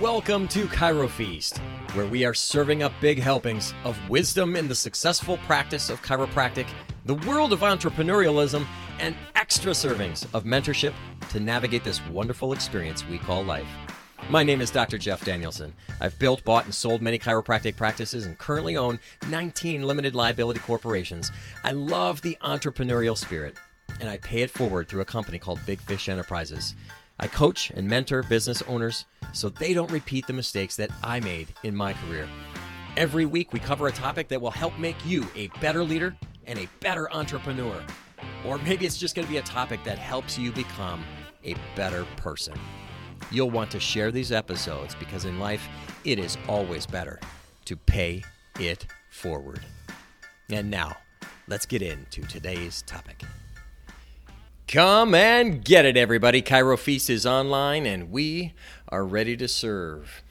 Welcome to Chiro Feast, where we are serving up big helpings of wisdom in the successful practice of chiropractic, the world of entrepreneurialism, and extra servings of mentorship to navigate this wonderful experience we call life. My name is Dr. Jeff Danielson. I've built, bought, and sold many chiropractic practices and currently own 19 limited liability corporations. I love the entrepreneurial spirit, and I pay it forward through a company called Big Fish Enterprises. I coach and mentor business owners so they don't repeat the mistakes that I made in my career. Every week, we cover a topic that will help make you a better leader and a better entrepreneur. Or maybe it's just going to be a topic that helps you become a better person. You'll want to share these episodes because in life, it is always better to pay it forward. And now, let's get into today's topic. Come and get it, everybody. Chiro Feast is online and we are ready to serve.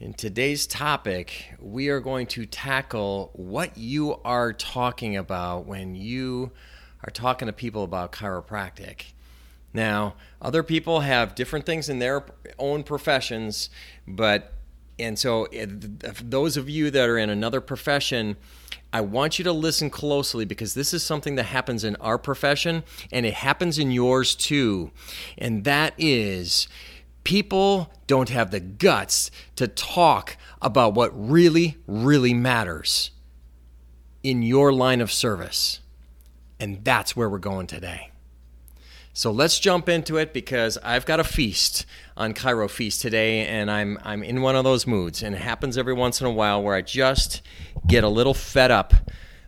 In today's topic, we are going to tackle what you are talking about when you are talking to people about chiropractic. Now, other people have different things in their own professions, but and so eh, those of you that are in another profession, I want you to listen closely because this is something that happens in our profession and it happens in yours too. And that is people don't have the guts to talk about what really, really matters in your line of service. And that's where we're going today. So let's jump into it because I've got a feast on Chiro Feast today, and I'm I'm in one of those moods, and it happens every once in a while where I just get a little fed up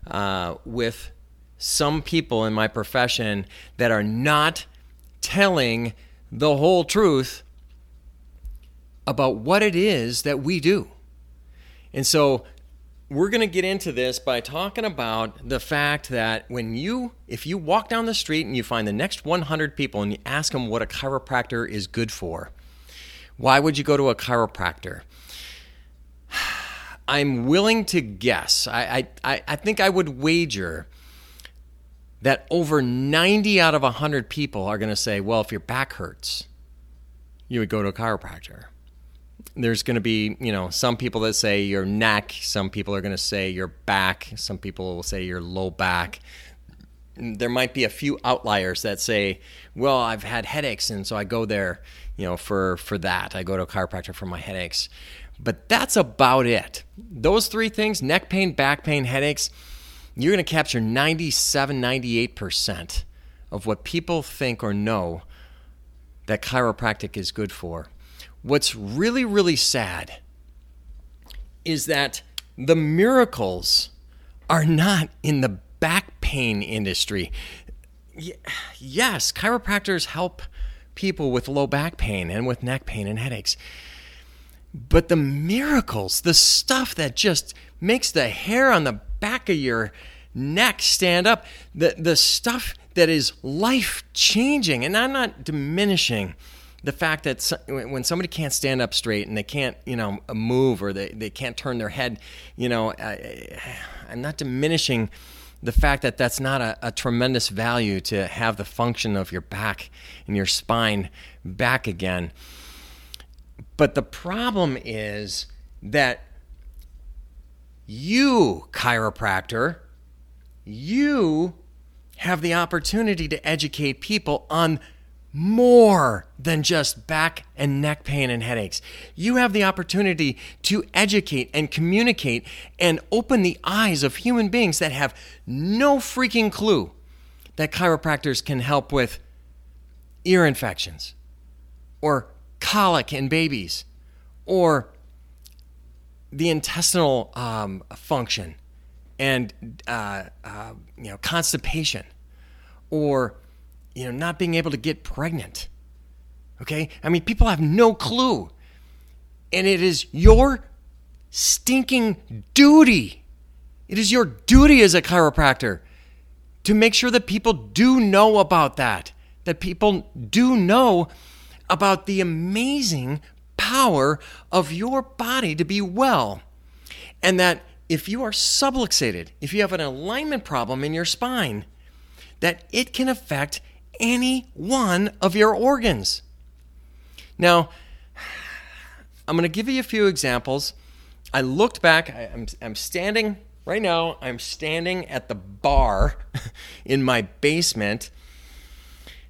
uh, with some people in my profession that are not telling the whole truth about what it is that we do. And so we're going to get into this by talking about the fact that when you if you walk down the street and you find the next 100 people and you ask them what a chiropractor is good for why would you go to a chiropractor? I'm willing to guess. I i, I think i would wager that over 90 out of 100 people are going to say well if your back hurts you would go to a chiropractor there's going to be, you know, some people that say your neck, some people are going to say your back, some people will say your low back. There might be a few outliers that say, "Well, I've had headaches and so I go there, you know, for for that. I go to a chiropractor for my headaches." But that's about it. Those three things, neck pain, back pain, headaches, you're going to capture 97, 98% of what people think or know that chiropractic is good for what's really, really sad is that the miracles are not in the back pain industry. Yes, chiropractors help people with low back pain and with neck pain and headaches. But the miracles, the stuff that just makes the hair on the back of your neck stand up, the, the stuff that is life changing, and I'm not diminishing the fact that when somebody can't stand up straight and they can't, you know, uh, move or they, they can't turn their head, you know, I, I'm not diminishing the fact that that's not a, a, tremendous value to have the function of your back and your spine back again. But the problem is that you, chiropractor, you have the opportunity to educate people on more than just back and neck pain and headaches. You have the opportunity to educate and communicate and open the eyes of human beings that have no freaking clue that chiropractors can help with ear infections or colic in babies or the intestinal um, function and uh, uh, you know constipation or you know, not being able to get pregnant. Okay? I mean, people have no clue. And it is your stinking duty. It is your duty as a chiropractor to make sure that people do know about that, that people do know about the amazing power of your body to be well. And that if you are subluxated, if you have an alignment problem in your spine, that it can affect any one of your organs. Now, I'm going to give you a few examples. I looked back. I, I'm, I'm standing right now. I'm standing at the bar in my basement,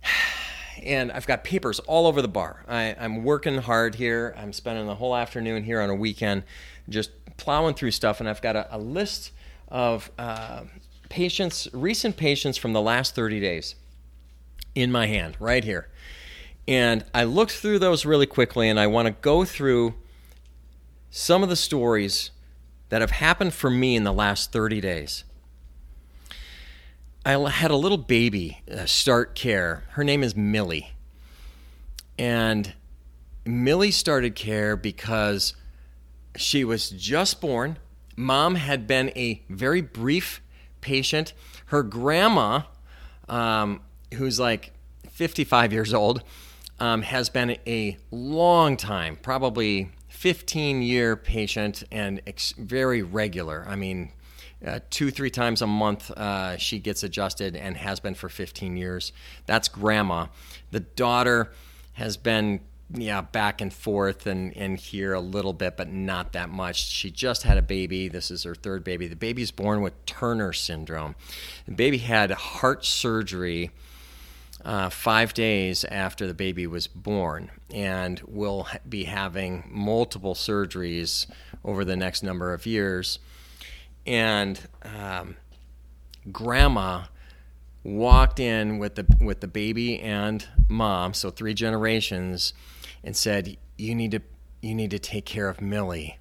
and I've got papers all over the bar. I, I'm working hard here. I'm spending the whole afternoon here on a weekend, just plowing through stuff, and I've got a, a list of uh, patients, recent patients from the last 30 days in my hand right here. And I looked through those really quickly, and I want to go through some of the stories that have happened for me in the last 30 days. I had a little baby uh, start care. Her name is Millie. And Millie started care because she was just born. Mom had been a very brief patient. Her grandma, um, who's like 55 years old, um, has been a long time, probably 15 year patient and ex- very regular. I mean, uh, two, three times a month, uh, she gets adjusted and has been for 15 years. That's grandma. The daughter has been, yeah, back and forth and, and here a little bit, but not that much. She just had a baby. This is her third baby. The baby's born with Turner syndrome. The baby had heart surgery uh, five days after the baby was born, and will be having multiple surgeries over the next number of years. And um, grandma walked in with the with the baby and mom, so three generations, and said, "You need to you need to take care of Millie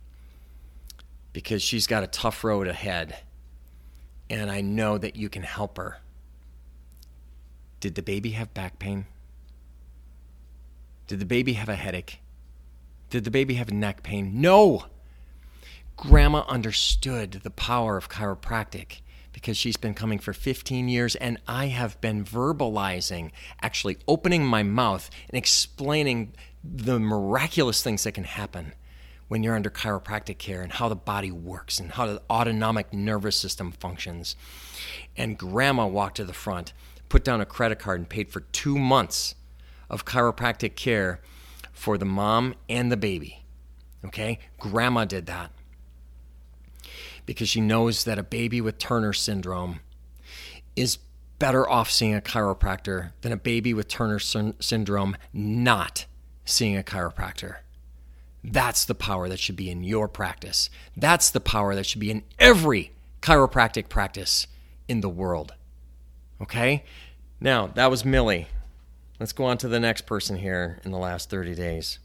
because she's got a tough road ahead, and I know that you can help her." Did the baby have back pain? Did the baby have a headache? Did the baby have neck pain? No! Grandma understood the power of chiropractic because she's been coming for 15 years and I have been verbalizing, actually opening my mouth and explaining the miraculous things that can happen when you're under chiropractic care and how the body works and how the autonomic nervous system functions. And grandma walked to the front put down a credit card and paid for two months of chiropractic care for the mom and the baby. Okay? Grandma did that because she knows that a baby with Turner syndrome is better off seeing a chiropractor than a baby with Turner syndrome not seeing a chiropractor. That's the power that should be in your practice. That's the power that should be in every chiropractic practice in the world. Okay? Now, that was Millie. Let's go on to the next person here in the last 30 days.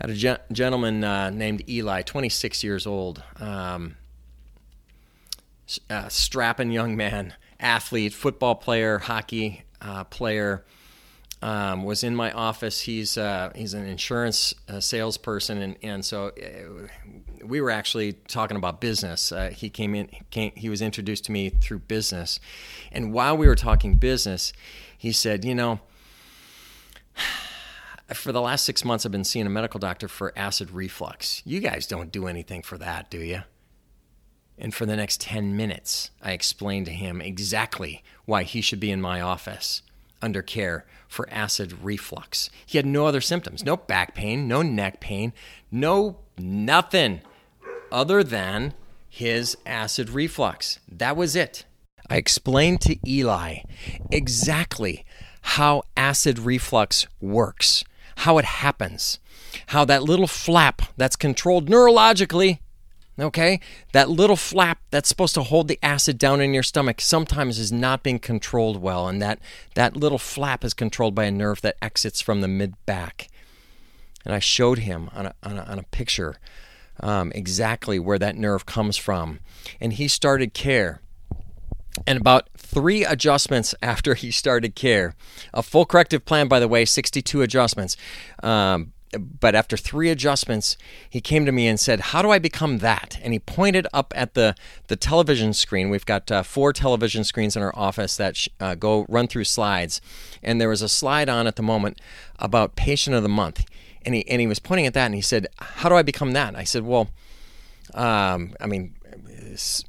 I had a ge- gentleman uh, named Eli, 26 years old, um, strapping young man, athlete, football player, hockey uh, player um, was in my office. He's uh, he's an insurance uh, salesperson, and and so uh, we were actually talking about business. Uh, he came in, came, he was introduced to me through business, and while we were talking business, he said, you know. For the last six months, I've been seeing a medical doctor for acid reflux. You guys don't do anything for that, do you? And for the next 10 minutes, I explained to him exactly why he should be in my office under care for acid reflux. He had no other symptoms no back pain, no neck pain, no nothing other than his acid reflux. That was it. I explained to Eli exactly how acid reflux works, how it happens, how that little flap that's controlled neurologically Okay? That little flap that's supposed to hold the acid down in your stomach sometimes is not being controlled well, and that, that little flap is controlled by a nerve that exits from the mid back. And I showed him on a, on a, on a picture um, exactly where that nerve comes from. And he started care. And about three adjustments after he started care, a full corrective plan, by the way, 62 adjustments. Um, but after three adjustments, he came to me and said, "How do I become that?" And he pointed up at the the television screen. We've got uh, four television screens in our office that sh- uh, go run through slides, and there was a slide on at the moment about patient of the month, and he and he was pointing at that, and he said, "How do I become that?" And I said, "Well, um, I mean."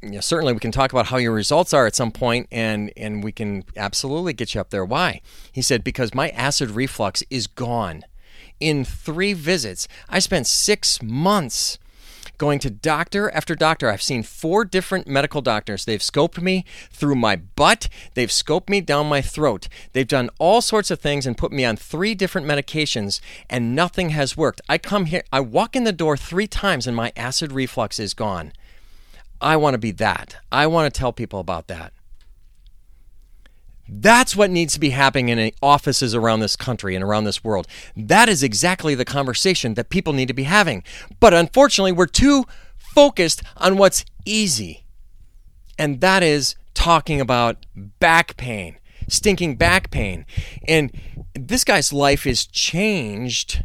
you know, certainly we can talk about how your results are at some point, and and we can absolutely get you up there. Why? He said because my acid reflux is gone. In three visits, I spent six months going to doctor after doctor. I've seen four different medical doctors. They've scoped me through my butt, they've scoped me down my throat. They've done all sorts of things and put me on three different medications, and nothing has worked. I come here, I walk in the door three times, and my acid reflux is gone. I want to be that. I want to tell people about that. That's what needs to be happening in offices around this country and around this world. That is exactly the conversation that people need to be having. But unfortunately, we're too focused on what's easy. And that is talking about back pain, stinking back pain. And this guy's life is changed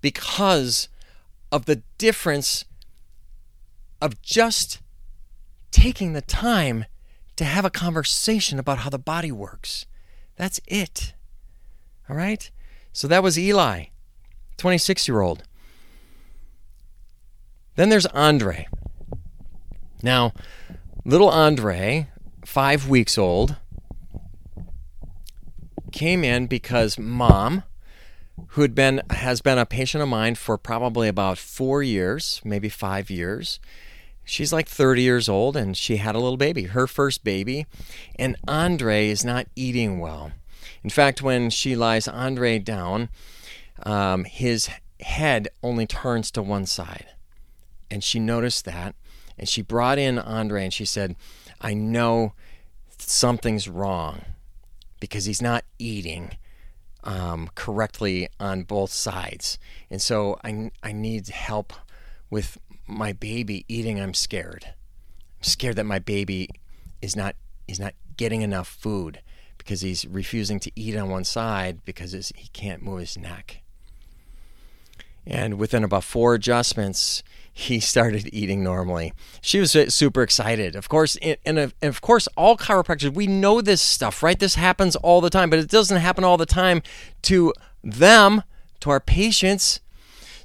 because of the difference of just taking the time to have a conversation about how the body works. That's it. All right? So that was Eli, 26 year old. Then there's Andre. Now, little Andre, five weeks old, came in because mom, who had been has been a patient of mine for probably about four years, maybe five years, she's like 30 years old and she had a little baby, her first baby. And Andre is not eating well. In fact, when she lies Andre down, um, his head only turns to one side. And she noticed that. And she brought in Andre and she said, I know something's wrong because he's not eating um, correctly on both sides. And so I, I need help with my baby eating, I'm scared. I'm scared that my baby is not is not getting enough food because he's refusing to eat on one side because he can't move his neck. And within about four adjustments, he started eating normally. She was super excited. Of course, and of course, all chiropractors, we know this stuff, right? This happens all the time, but it doesn't happen all the time to them, to our patients.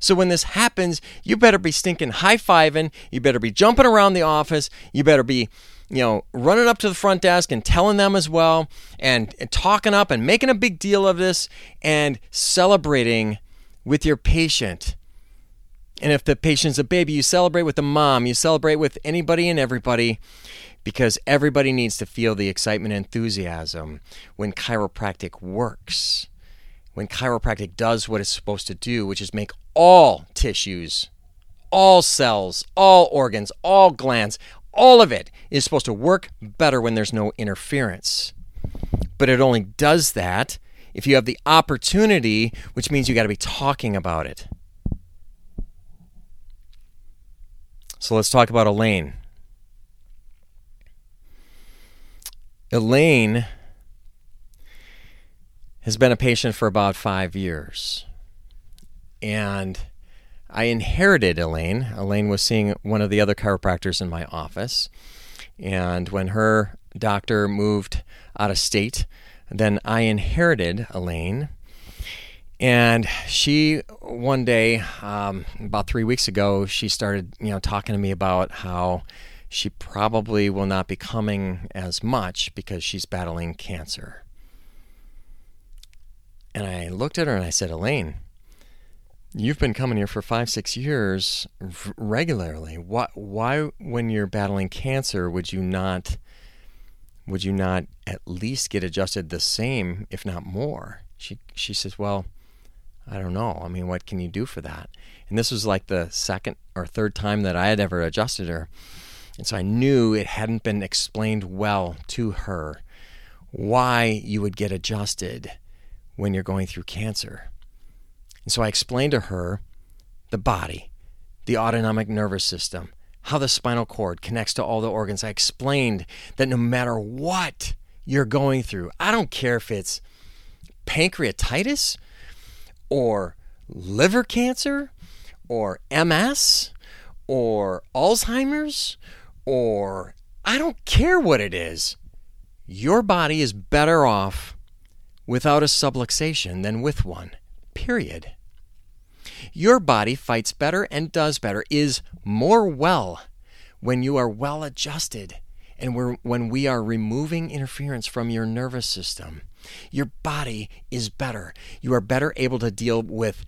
So when this happens, you better be stinking high fiving. You better be jumping around the office. You better be, you know, running up to the front desk and telling them as well, and, and talking up and making a big deal of this and celebrating with your patient. And if the patient's a baby, you celebrate with the mom, you celebrate with anybody and everybody because everybody needs to feel the excitement and enthusiasm when chiropractic works. When chiropractic does what it's supposed to do, which is make all tissues, all cells, all organs, all glands, all of it is supposed to work better when there's no interference. But it only does that if you have the opportunity, which means you got to be talking about it. So let's talk about Elaine. Elaine has been a patient for about five years and I inherited Elaine. Elaine was seeing one of the other chiropractors in my office. And when her doctor moved out of state, then I inherited Elaine. And she, one day, um, about three weeks ago, she started, you know, talking to me about how she probably will not be coming as much because she's battling cancer. And I looked at her and I said, Elaine, You've been coming here for five, six years regularly. Why, why, when you're battling cancer, would you not, would you not at least get adjusted the same, if not more? She, she says, well, I don't know. I mean, what can you do for that? And this was like the second or third time that I had ever adjusted her. And so I knew it hadn't been explained well to her why you would get adjusted when you're going through cancer. And so I explained to her the body, the autonomic nervous system, how the spinal cord connects to all the organs. I explained that no matter what you're going through, I don't care if it's pancreatitis or liver cancer or MS or Alzheimer's or I don't care what it is. Your body is better off without a subluxation than with one period. Your body fights better and does better, is more well when you are well adjusted and when we are removing interference from your nervous system, your body is better. You are better able to deal with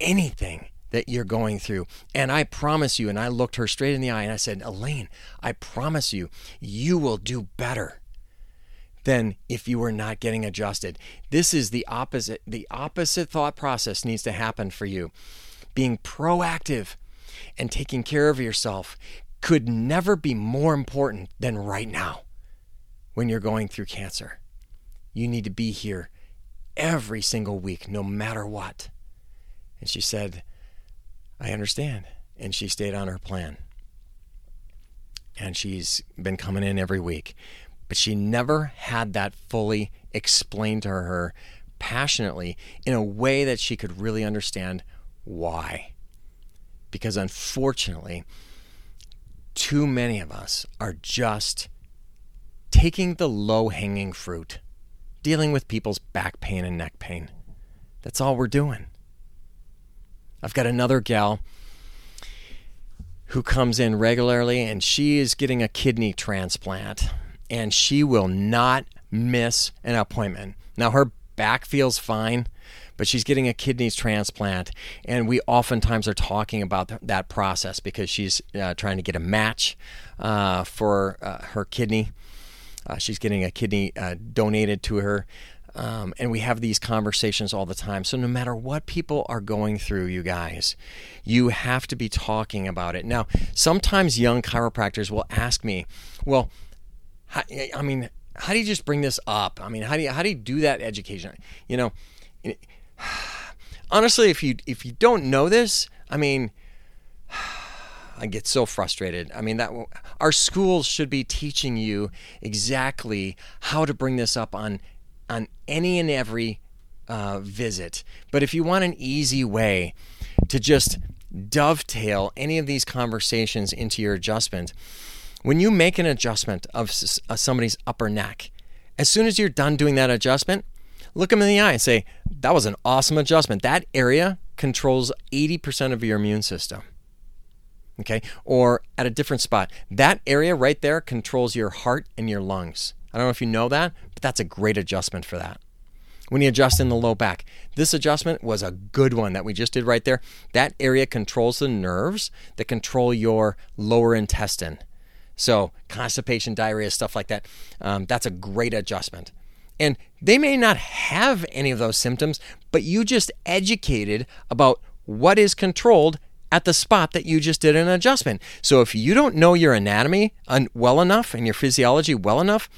anything that you're going through. And I promise you, and I looked her straight in the eye and I said, Elaine, I promise you, you will do better than if you were not getting adjusted. This is the opposite. The opposite thought process needs to happen for you. Being proactive and taking care of yourself could never be more important than right now when you're going through cancer. You need to be here every single week, no matter what. And she said, I understand. And she stayed on her plan. And she's been coming in every week. But she never had that fully explained to her passionately in a way that she could really understand why. Because unfortunately, too many of us are just taking the low hanging fruit, dealing with people's back pain and neck pain. That's all we're doing. I've got another gal who comes in regularly and she is getting a kidney transplant and she will not miss an appointment. Now, her back feels fine, but she's getting a kidney transplant. And we oftentimes are talking about th- that process because she's uh, trying to get a match uh, for uh, her kidney. Uh, she's getting a kidney uh, donated to her. Um, and we have these conversations all the time. So, no matter what people are going through, you guys, you have to be talking about it. Now, sometimes young chiropractors will ask me, well, how, I mean, how do you just bring this up? I mean, how do you, how do you do that education? You know, honestly, if you, if you don't know this, I mean, I get so frustrated. I mean that our schools should be teaching you exactly how to bring this up on on any and every uh, visit. But if you want an easy way to just dovetail any of these conversations into your adjustment, when you make an adjustment of somebody's upper neck, as soon as you're done doing that adjustment, look them in the eye and say, That was an awesome adjustment. That area controls 80% of your immune system. Okay. Or at a different spot, that area right there controls your heart and your lungs. I don't know if you know that, but that's a great adjustment for that. When you adjust in the low back, this adjustment was a good one that we just did right there. That area controls the nerves that control your lower intestine. So, constipation, diarrhea, stuff like that, um, that's a great adjustment. And they may not have any of those symptoms, but you just educated about what is controlled at the spot that you just did an adjustment. So, if you don't know your anatomy well enough and your physiology well enough,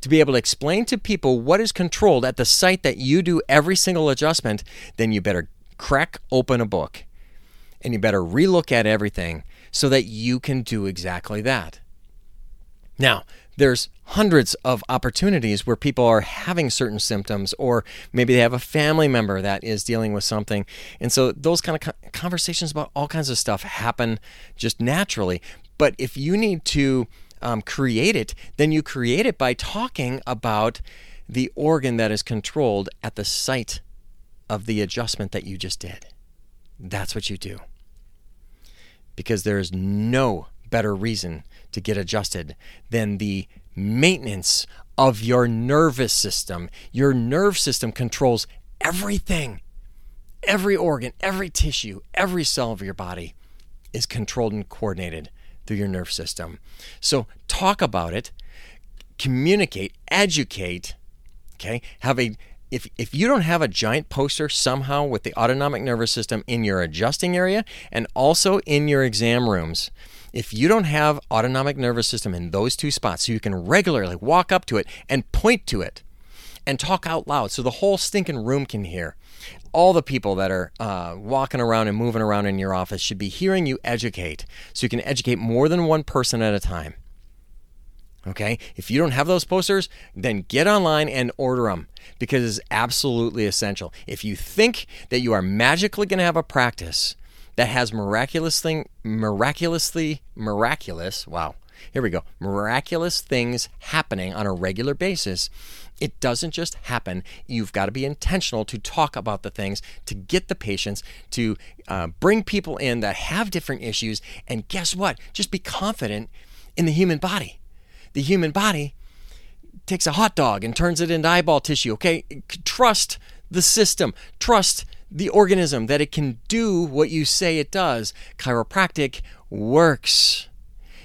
to be able to explain to people what is controlled at the site that you do every single adjustment, then you better crack open a book and you better relook at everything so that you can do exactly that. Now, there's hundreds of opportunities where people are having certain symptoms, or maybe they have a family member that is dealing with something. And so those kind of conversations about all kinds of stuff happen just naturally. But if you need to um, create it, then you create it by talking about the organ that is controlled at the site of the adjustment that you just did. That's what you do. Because there is no better reason to get adjusted than the maintenance of your nervous system. Your nerve system controls everything. Every organ, every tissue, every cell of your body is controlled and coordinated through your nerve system. So talk about it, communicate, educate, okay? Have a if if you don't have a giant poster somehow with the autonomic nervous system in your adjusting area and also in your exam rooms, if you don't have autonomic nervous system in those two spots so you can regularly walk up to it and point to it and talk out loud so the whole stinking room can hear all the people that are uh, walking around and moving around in your office should be hearing you educate so you can educate more than one person at a time. Okay? If you don't have those posters, then get online and order them because it's absolutely essential. If you think that you are magically going to have a practice that has miraculously, miraculously, miraculous, wow, Here we go. Miraculous things happening on a regular basis. It doesn't just happen. You've got to be intentional to talk about the things, to get the patients, to uh, bring people in that have different issues. And guess what? Just be confident in the human body. The human body takes a hot dog and turns it into eyeball tissue. Okay, trust the system. Trust the organism that it can do what you say it does. Chiropractic works.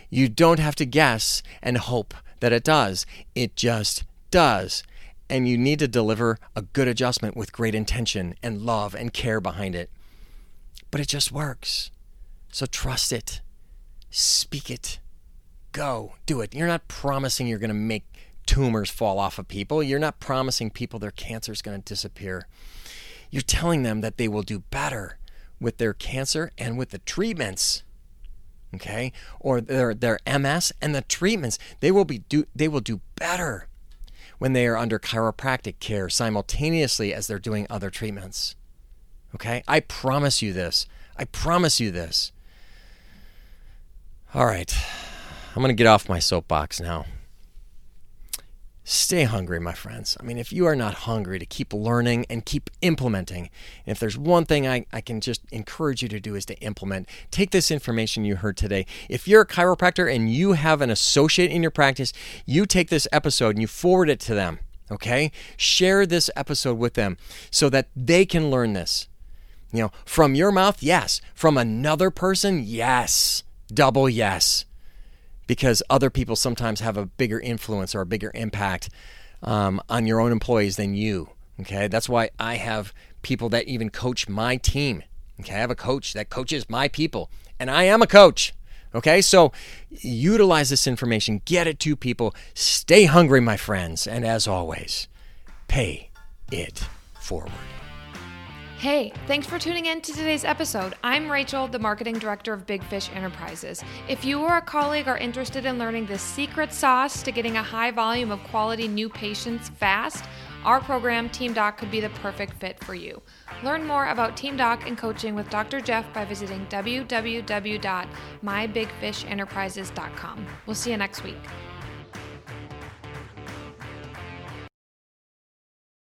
You don't have to guess and hope that it does. It just does. And you need to deliver a good adjustment with great intention and love and care behind it. But it just works. So trust it. Speak it. Go. Do it. You're not promising you're going to make tumors fall off of people. You're not promising people their cancer is going to disappear. You're telling them that they will do better with their cancer and with the treatments. Okay? Or their their MS and the treatments. They will be do they will do better when they are under chiropractic care simultaneously as they're doing other treatments. Okay? I promise you this. I promise you this. All right. I'm going to get off my soapbox now. Stay hungry, my friends. I mean, if you are not hungry to keep learning and keep implementing, if there's one thing I, I can just encourage you to do is to implement, take this information you heard today. If you're a chiropractor and you have an associate in your practice, you take this episode and you forward it to them, okay? Share this episode with them so that they can learn this. You know, from your mouth, yes. From another person, yes. Double yes because other people sometimes have a bigger influence or a bigger impact um, on your own employees than you. Okay, that's why I have people that even coach my team. Okay, I have a coach that coaches my people, and I am a coach. Okay, so utilize this information, get it to people, stay hungry, my friends, and as always, pay it forward. Hey, thanks for tuning in to today's episode. I'm Rachel, the marketing director of Big Fish Enterprises. If you or a colleague are interested in learning the secret sauce to getting a high volume of quality new patients fast, our program, Team Doc, could be the perfect fit for you. Learn more about Team Doc and coaching with Dr. Jeff by visiting www.mybigfishenterprises.com. We'll see you next week.